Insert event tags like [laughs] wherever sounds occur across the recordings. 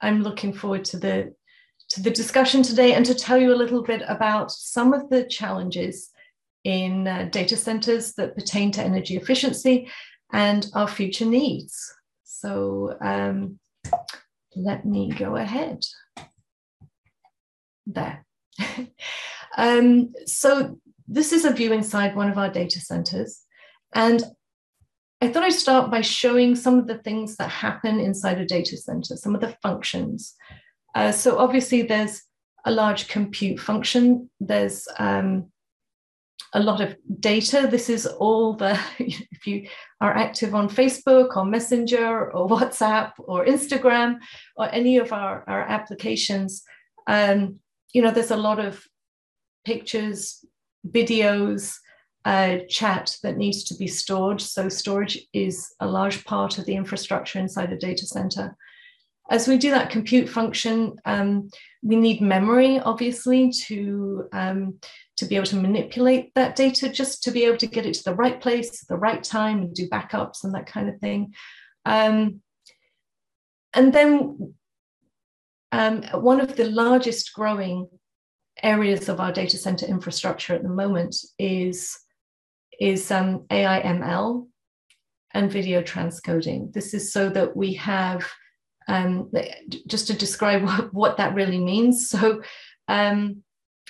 I'm looking forward to the to the discussion today and to tell you a little bit about some of the challenges in uh, data centers that pertain to energy efficiency and our future needs. So um, let me go ahead. There. [laughs] um, so this is a view inside one of our data centers. And I thought I'd start by showing some of the things that happen inside a data center, some of the functions. Uh, so obviously there's a large compute function. There's um, a lot of data. This is all the, [laughs] if you are active on Facebook or Messenger or WhatsApp or Instagram or any of our, our applications, um, you know, there's a lot of pictures, videos, chat that needs to be stored. So storage is a large part of the infrastructure inside a data center. As we do that compute function, um, we need memory, obviously, to, um, to be able to manipulate that data, just to be able to get it to the right place at the right time and do backups and that kind of thing. Um, and then um, one of the largest growing areas of our data center infrastructure at the moment is, is um, AI ML and video transcoding. This is so that we have, um, just to describe [laughs] what, what, that really means. So, um,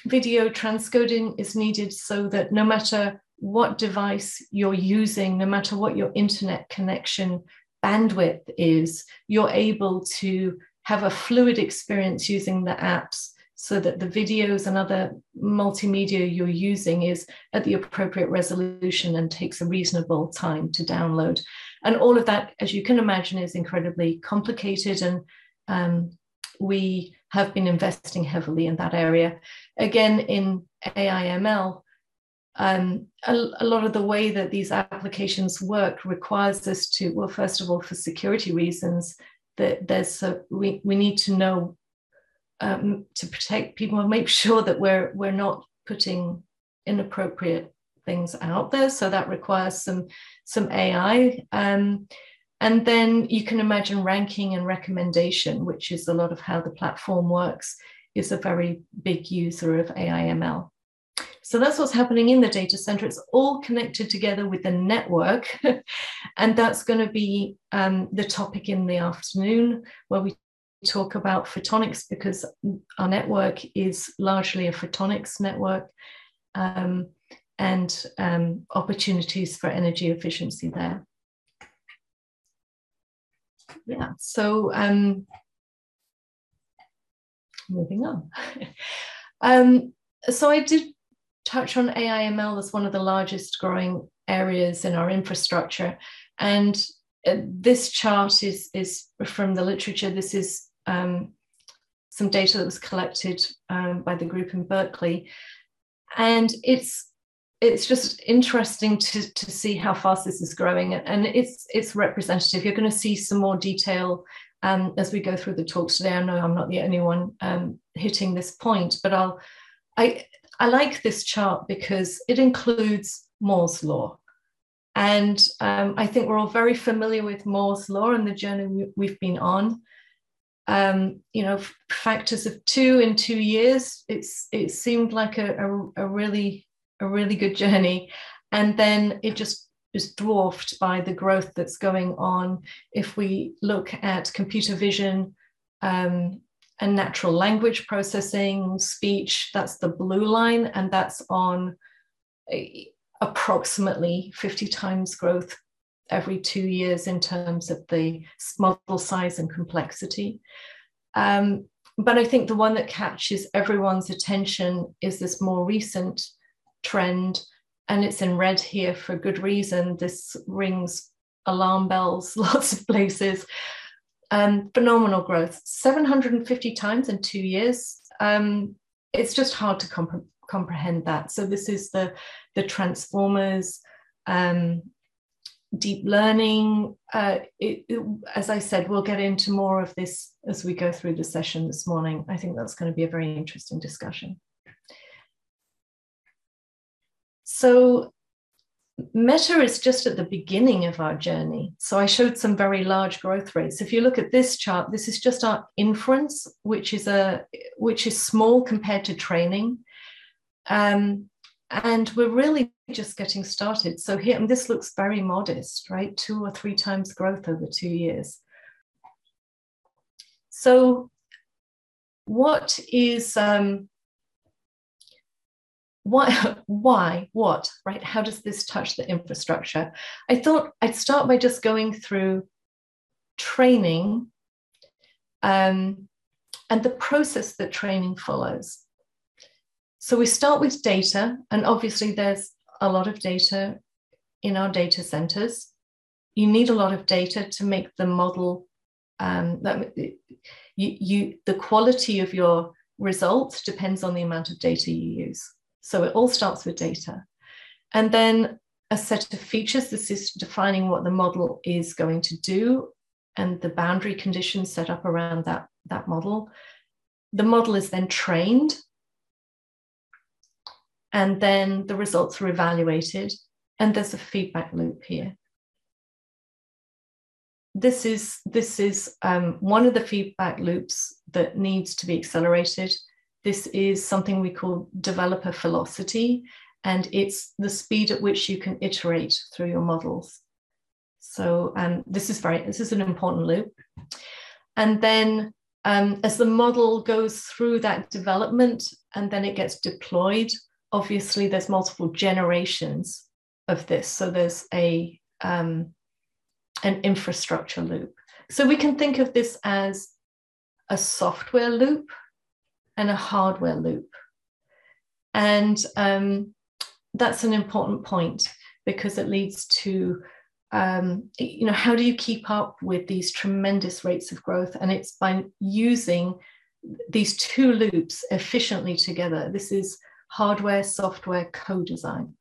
video transcoding is needed so that no matter what device you're using, no matter what your internet connection bandwidth is, you're able to have a fluid experience using the apps so that the videos and other multimedia you're using is at the appropriate resolution and takes a reasonable time to download. And all of that, as you can imagine, is incredibly complicated. And um, we have been investing heavily in that area. Again, in AIML, um, a, a, lot of the way that these applications work requires us to, well, first of all, for security reasons, that there's a, we, we need to know um, to protect people and make [laughs] sure that we're we're not putting inappropriate things out there. So that requires some some AI. Um, and then you can imagine ranking and recommendation, which is a lot of how the platform works, is a very big user of AIML. So that's what's happening in the data center. It's all connected together with the network. [laughs] and that's going to be um, the topic in the afternoon, where we talk about photonics because our network is largely a photonics network um, and um, opportunities for energy efficiency there. Yeah, so um, moving on. [laughs] um, so I did touch on AIML as one of the largest growing areas in our infrastructure. And uh, this chart is, is from the literature. This is um, some data that was collected um, by the group in Berkeley. And it's it's just interesting to, to see how fast this is growing and it's it's representative. You're going to see some more detail um, as we go through the talks today. I know I'm not the only one um, hitting this point, but I'll I I like this chart because it includes Moore's law. And um, I think we're all very familiar with Moore's law and the journey we've been on um, you know, factors of two in two years. It's it seemed like a, a, a really a really good journey, and then it just is dwarfed by the growth that's going on. If we look at computer vision um, and natural language processing, speech, that's the blue line, and that's on a, approximately 50 times growth every two years in terms of the model size and complexity. Um, but I think the one that catches everyone's attention is this more recent trend, and it's in red here for good reason. This rings alarm bells [laughs] lots of places. Um, phenomenal growth, 750 times in two years. Um, it's just hard to comp- comprehend that. So this is the the transformers um, deep learning. Uh, it, it, as I said, we'll get into more of this as we go through the session this morning. I think that's going to be a very interesting discussion. So Meta is just at the beginning of our journey. So I showed some very large growth rates. If you look at this chart, this is just our inference, which is a which is small compared to training. Um, and we're really just getting started. So here, and this looks very modest, right? Two or three times growth over two years. So what is um, why [laughs] why what right how does this touch the infrastructure i thought i'd start by just going through training um, and the process that training follows so we start with data and obviously there's a lot of data in our data centers you need a lot of data to make the model um, that you, you the quality of your results depends on the amount of data you use so it all starts with data. And then a set of features. This is defining what the model is going to do and the boundary conditions set up around that, that model. The model is then trained. And then the results are evaluated. And there's a feedback loop here. This is, this is um, one of the feedback loops that needs to be accelerated this is something we call developer velocity, and it's the speed at which you can iterate through your models. So um, this is very this is an important loop. And then um, as the model goes through that development and then it gets deployed, obviously there's multiple generations of this. So there's a um, an infrastructure loop. So we can think of this as a software loop and a hardware loop. And um, that's an important point because it leads to um, you know how do you keep up with these tremendous rates of growth and it's by using these two loops efficiently together this is hardware software co-design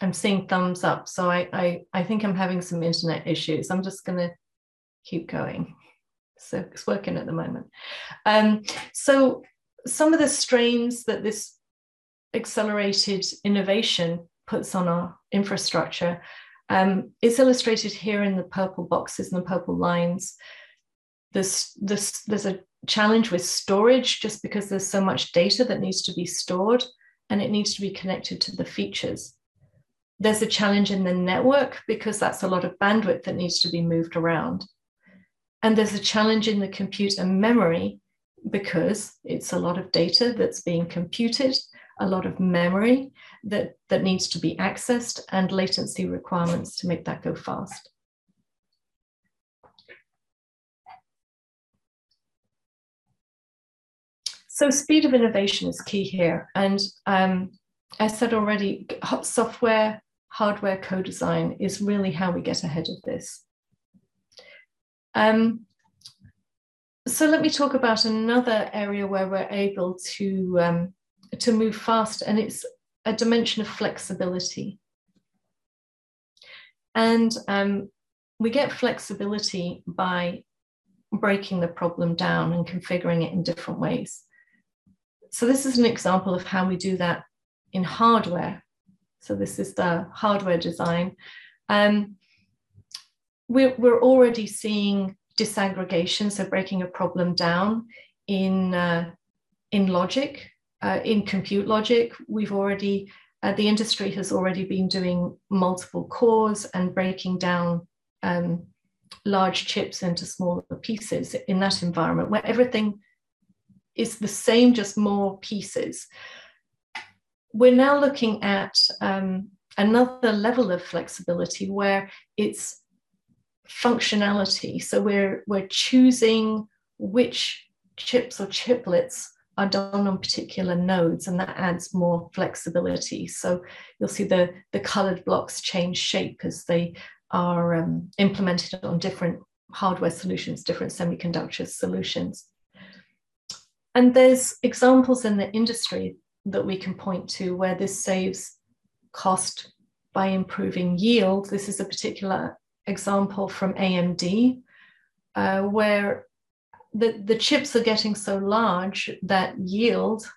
i'm seeing thumbs up so I, I i think i'm having some internet issues i'm just going to keep going so it's working at the moment. Um, so some of the strains that this accelerated innovation puts on our infrastructure um, is illustrated here in the purple boxes and the purple lines. There's, there's, a challenge with storage just because there's so much data that needs to be stored and it needs to be connected to the features. There's a challenge in the network because that's a lot of bandwidth that needs to be moved around. And there's a challenge in the compute and memory because it's a lot of data that's being computed, a lot of memory that, that needs to be accessed, and latency requirements to make that go fast. So speed of innovation is key here. And um, I said already, software, hardware co-design is really how we get ahead of this. Um, so let me talk about another area where we're able to, um, to move fast, and it's a dimension of flexibility. And um, we get flexibility by breaking the problem down and configuring it in different ways. So this is an example of how we do that in hardware. So this is the hardware design. Um, we're, we're already seeing disaggregation, so breaking a problem down in, uh, in logic, uh, in compute logic. We've already, uh, the industry has already been doing multiple cores and breaking down um, large chips into smaller pieces in that environment where everything is the same, just more pieces. We're now looking at um, another level of flexibility where it's functionality. So we're, we're choosing which chips or chiplets are done on particular nodes, and that adds more flexibility. So you'll see the, the colored blocks change shape as they are um, implemented on different hardware solutions, different semiconductor solutions. And there's examples in the industry that we can point to where this saves cost by improving yield. This is a particular example from AMD, uh, where the, the chips are getting so large that yield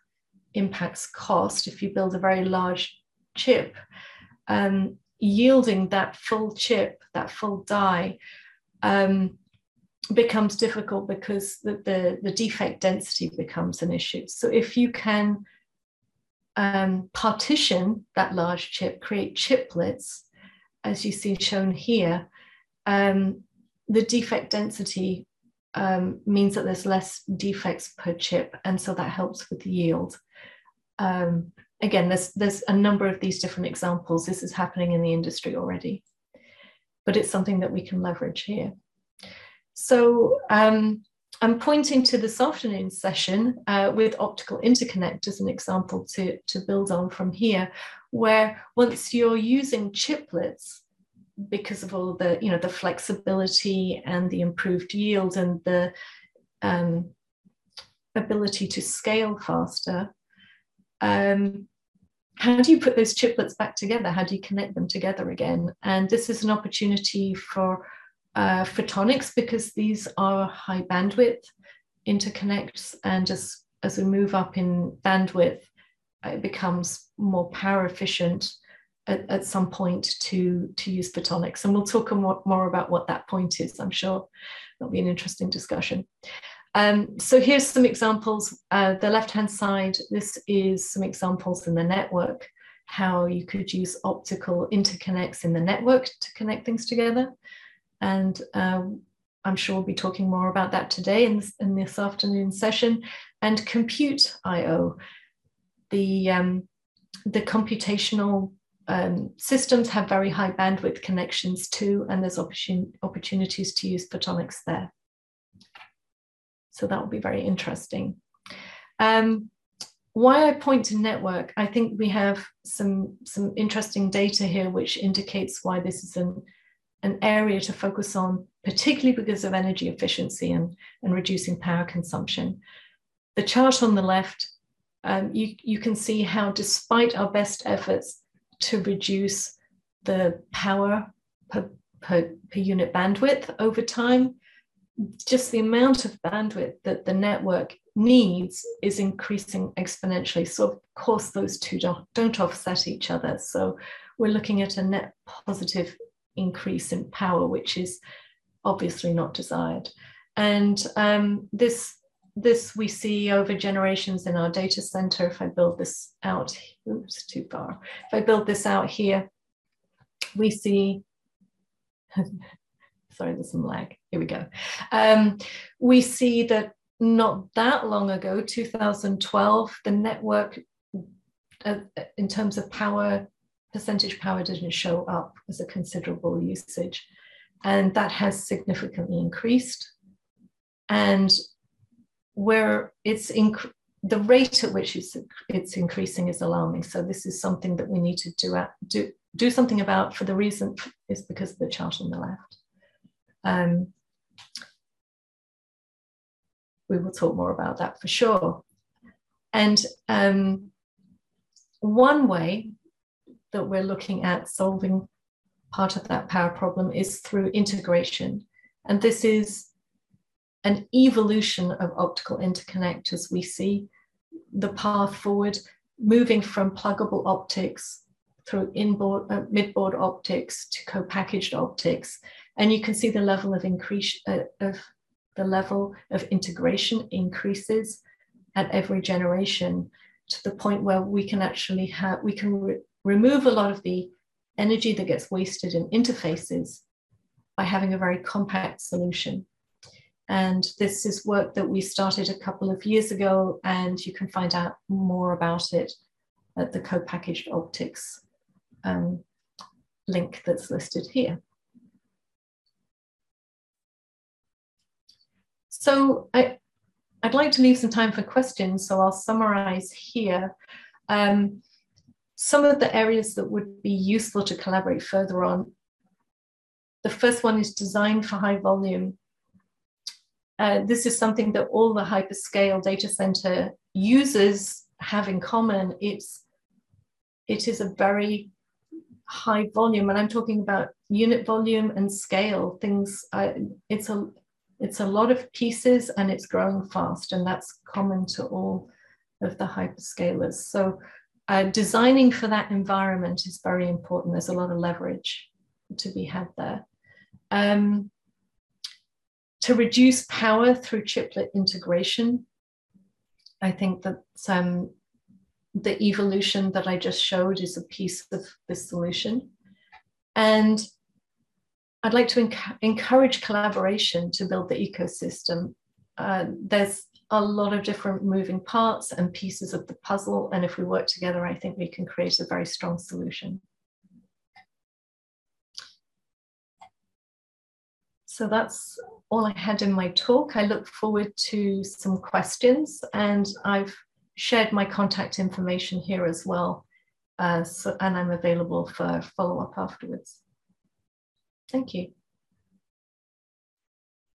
impacts cost. If you build a very large chip, um, yielding that full chip, that full die, um, becomes difficult because the, the, the, defect density becomes an issue. So if you can um, partition that large chip, create chiplets, as you see shown here, um, the defect density um, means that there's less defects per chip, and so that helps with yield. Um, again, there's there's a number of these different examples. This is happening in the industry already, but it's something that we can leverage here. So um, I'm pointing to this afternoon's session uh, with optical interconnect as an example to, to build on from here, where once you're using chiplets, because of all the you know the flexibility and the improved yield and the um, ability to scale faster um, how do you put those chiplets back together? How do you connect them together again? And this is an opportunity for uh, photonics because these are high bandwidth interconnects and as as we move up in bandwidth it becomes more power efficient at, at some point to, to use photonics. And we'll talk more, more about what that point is. I'm sure that'll be an interesting discussion. Um, so here's some examples. Uh, the left-hand side, this is some examples in the network, how you could use optical interconnects in the network to connect things together. And um, I'm sure we'll be talking more about that today in this, in this afternoon session. And compute I.O., the, um, the computational um, systems have very high bandwidth connections too, and there's opportun opportunities to use photonics there. So that will be very interesting. Um, why I point to network, I think we have some, some interesting data here which indicates why this is an, an area to focus on, particularly because of energy efficiency and, and reducing power consumption. The chart on the left, um, you, you can see how despite our best efforts, to reduce the power per, per, per unit bandwidth over time. Just the amount of bandwidth that the network needs is increasing exponentially. So, of course, those two don't, don't offset each other. So, we're looking at a net positive increase in power, which is obviously not desired. And um, this this we see over generations in our data center. If I build this out, oops, too far. If I build this out here, we see, [laughs] sorry, there's some lag. Here we go. Um, we see that not that long ago, 2012, the network uh, in terms of power, percentage power didn't show up as a considerable usage. And that has significantly increased. And where it's inc- the rate at which it's, it's increasing is alarming. So this is something that we need to do, at, do, do something about for the reason is because of the chart on the left. Um, we will talk more about that for sure. And um, one way that we're looking at solving part of that power problem is through integration. And this is an evolution of optical interconnectors. We see the path forward moving from pluggable optics through inboard, uh, midboard optics to co-packaged optics. And you can see the level of increase uh, of the level of integration increases at every generation to the point where we can actually have, we can re remove a lot of the energy that gets wasted in interfaces by having a very compact solution. And this is work that we started a couple of years ago, and you can find out more about it at the co-packaged optics um, link that's listed here. So I, would like to leave some time for questions, so I'll summarize here. Um, some of the areas that would be useful to collaborate further on. The first one is design for high volume uh, this is something that all the hyperscale data center users have in common. It's it is a very high volume, and I'm talking about unit volume and scale. Things uh, it's a it's a lot of pieces, and it's growing fast, and that's common to all of the hyperscalers. So uh, designing for that environment is very important. There's a lot of leverage to be had there. Um, to reduce power through chiplet integration, I think that um, the evolution that I just showed is a piece of this solution. And I'd like to enc- encourage collaboration to build the ecosystem. Uh, there's a lot of different moving parts and pieces of the puzzle. And if we work together, I think we can create a very strong solution. So that's all I had in my talk. I look forward to some questions and I've shared my contact information here as well. Uh, so, and I'm available for follow up afterwards. Thank you.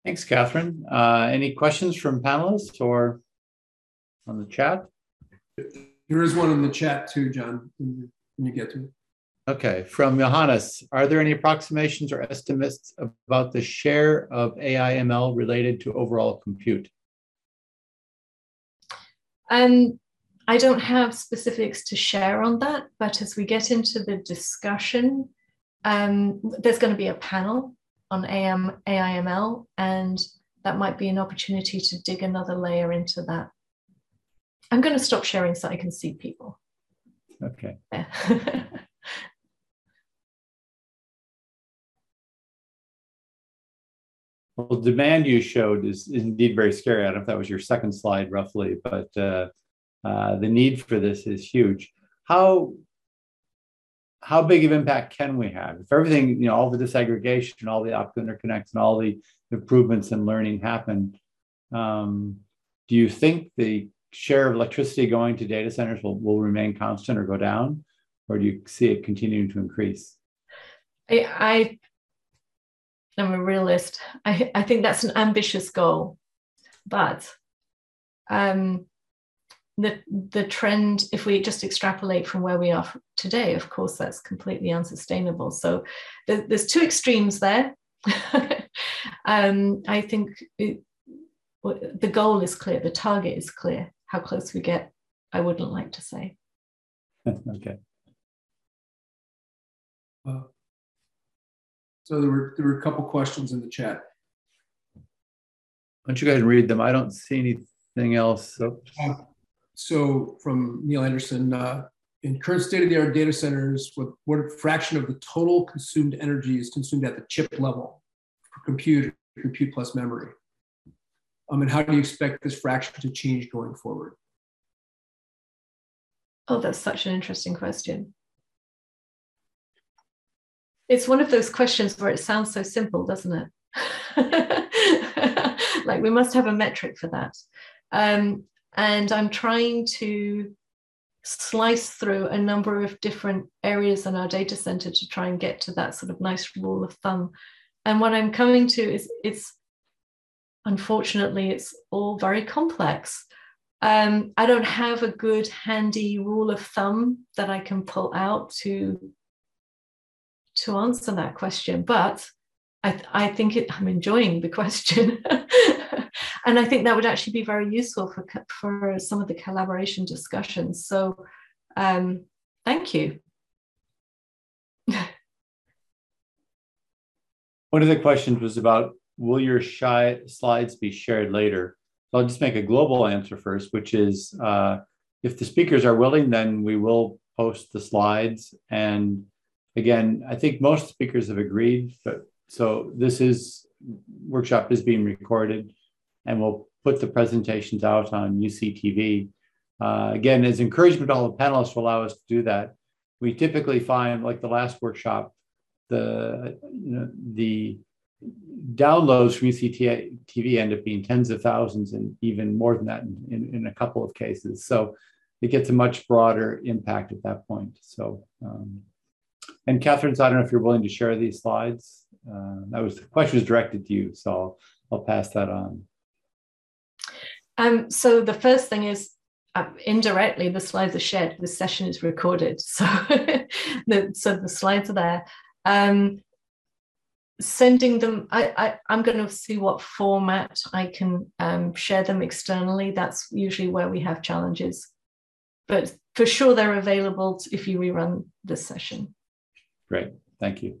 Thanks, Catherine. Uh, any questions from panelists or on the chat? There is one in the chat too, John, when you get to it. Okay, from Johannes, are there any approximations or estimates about the share of AI/ML related to overall compute? Um, I don't have specifics to share on that, but as we get into the discussion, um, there's going to be a panel on AM, AIML, and that might be an opportunity to dig another layer into that. I'm going to stop sharing so I can see people. Okay. [laughs] Yeah. well, demand you showed is, is, indeed very scary. I don't know if that was your second slide roughly, but uh, uh, the need for this is huge. How how big of impact can we have? If everything you know all the disaggregation all the optical interconnects and all the improvements in learning happen um, do you think the share of electricity going to data centers will, will remain constant or go down? Or do you see it continuing to increase? I, I am a realist. I, I think that's an ambitious goal but um, the the trend if we just extrapolate from where we are today of course that's completely unsustainable. So there, there's two extremes there. [laughs] Um, i think it, the goal is clear the target is clear. How close we get i wouldn't like to say. [laughs] Okay. Uh, so there were there were a couple questions in the chat. Why don't you guys read them? I don't see anything else. So. So from Neil Anderson, uh, in current state-of-the-art data centers, what, what fraction of the total consumed energy is consumed at the chip level for compute, compute plus memory? Um, and how do you expect this fraction to change going forward? Oh, that's such an interesting question. It's one of those questions where it sounds so simple, doesn't it? [laughs] like we must have a metric for that. Um, and I'm trying to slice through a number of different areas in our data center to try and get to that sort of nice rule of thumb. And what I'm coming to is it's unfortunately it's all very complex. Um, I don't have a good handy rule of thumb that I can pull out to to answer that question, but I, I think it, I'm enjoying the question. [laughs] and I think that would actually be very useful for, for some of the collaboration discussions. So um, thank you. [laughs] One of the questions was about will your shy slides be shared later? So I'll just make a global answer first, which is uh, if the speakers are willing, then we will post the slides. And again, I think most speakers have agreed, but so this is workshop is being recorded and we'll put the presentations out on UCTV. Uh, again, as encouragement all the panelists to allow us to do that. We typically find, like the last workshop, the you know, the downloads from UCTV end up being tens of thousands and even more than that in, in, in, a couple of cases. So it gets a much broader impact at that point. So, um, and Catherine, so I don't know if you're willing to share these slides. Uh, that was the question was directed to you, so I'll, I'll pass that on. Um, so the first thing is uh, indirectly the slides are shared. The session is recorded, [laughs] so the, so the slides are there. Um, sending them, I, I am going to see what format I can um, share them externally. That's usually where we have challenges, but for sure they're available if you rerun this session. Great, thank you.